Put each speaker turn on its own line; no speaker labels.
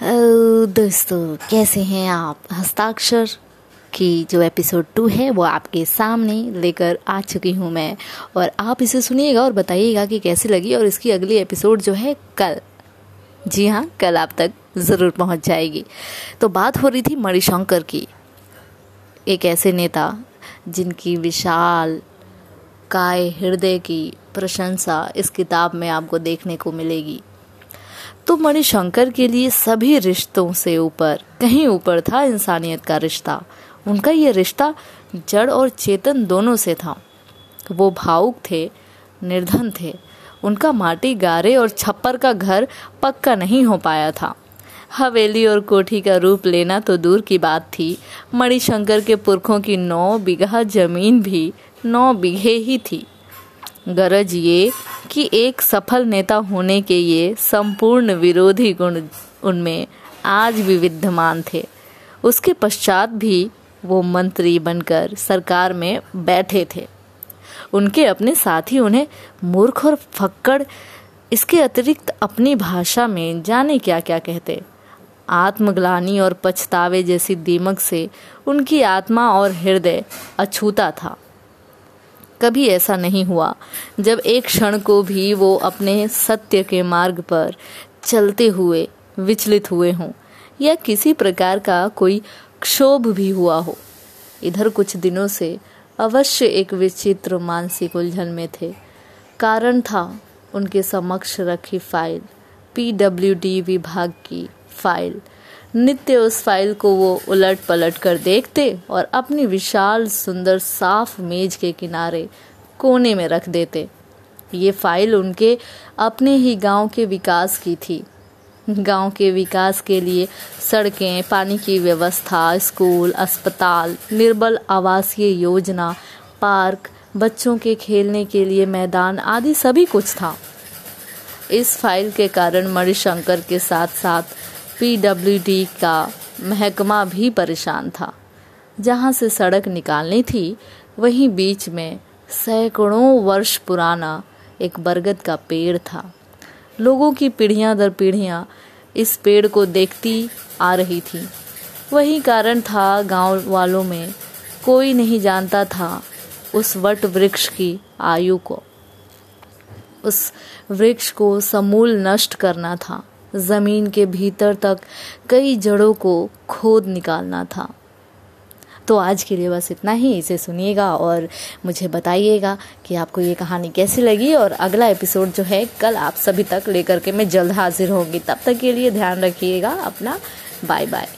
दोस्तों, कैसे हैं आप? हस्ताक्षर की जो एपिसोड टू है, वो आपके सामने लेकर आ चुकी हूँ मैं। और आप इसे सुनिएगा और बताइएगा कि कैसी लगी और इसकी अगली एपिसोड जो है कल। जी हाँ कल आप तक ज़रूर पहुँच जाएगी। तो बात हो रही थी मणिशंकर की, एक ऐसे नेता जिनकी विशाल, काय हृदय की प्रशंसा इस किताब में आपको देखने को मिलेगी। तो मणिशंकर के लिए सभी रिश्तों से ऊपर, कहीं ऊपर था इंसानियत का रिश्ता। उनका ये रिश्ता जड़ और चेतन दोनों से था। वो भावुक थे, निर्धन थे। उनका माटी, गारे और छप्पर का घर पक्का नहीं हो पाया था। हवेली और कोठी का रूप लेना तो दूर की बात थी। मणिशंकर के पुरखों की नौ बीघा ज़मीन भी नौ बीघे ही थी। गरज ये कि एक सफल नेता होने के ये संपूर्ण विरोधी गुण उनमें आज भी विद्यमान थे। उसके पश्चात भी वो मंत्री बनकर सरकार में बैठे थे। उनके अपने साथी उन्हें मूर्ख और फक्कड़, इसके अतिरिक्त अपनी भाषा में जाने क्या क्या कहते। आत्मग्लानी और पछतावे जैसी दीमक से उनकी आत्मा और हृदय अछूता था। कभी ऐसा नहीं हुआ। जब एक क्षण को भी वो अपने सत्य के मार्ग पर चलते हुए, विचलित हुए हों, या किसी प्रकार का कोई क्षोभ भी हुआ हो, इधर कुछ दिनों से अवश्य एक विचित्र मानसिक उलझन में थे। कारण था उनके समक्ष रखी फ़ाइल, पीडब्ल्यूडी विभाग की फ़ाइल। नित्य उस फ़ाइल को वो उलट पलट कर देखते और अपनी विशाल, सुंदर, साफ़ मेज के किनारे कोने में रख देते। ये फ़ाइल उनके अपने ही गाँव के विकास की थी। गाँव के विकास के लिए सड़कें, पानी की व्यवस्था, स्कूल, अस्पताल, निर्बल आवासीय योजना, पार्क, बच्चों के खेलने के लिए मैदान आदि सभी कुछ था। इस फ़ाइल के कारण मणिशंकर के साथ साथ पीडब्ल्यूडी का महकमा भी परेशान था। जहाँ से सड़क निकालनी थी, वहीं बीच में सैकड़ों वर्ष पुराना एक बरगद का पेड़ था। लोगों की पीढ़ियाँ दर पीढ़ियाँ इस पेड़ को देखती आ रही थी। वही कारण था, गाँव वालों में कोई नहीं जानता था उस वट वृक्ष की आयु को। उस वृक्ष को समूल नष्ट करना था। ज़मीन के भीतर तक कई जड़ों को खोद निकालना था। तो आज के लिए बस इतना ही। इसे सुनिएगा और मुझे बताइएगा कि आपको ये कहानी कैसी लगी। और अगला एपिसोड जो है, कल आप सभी तक लेकर के मैं जल्द हाजिर होंगी। तब तक के लिए ध्यान रखिएगा। अपना बाय बाय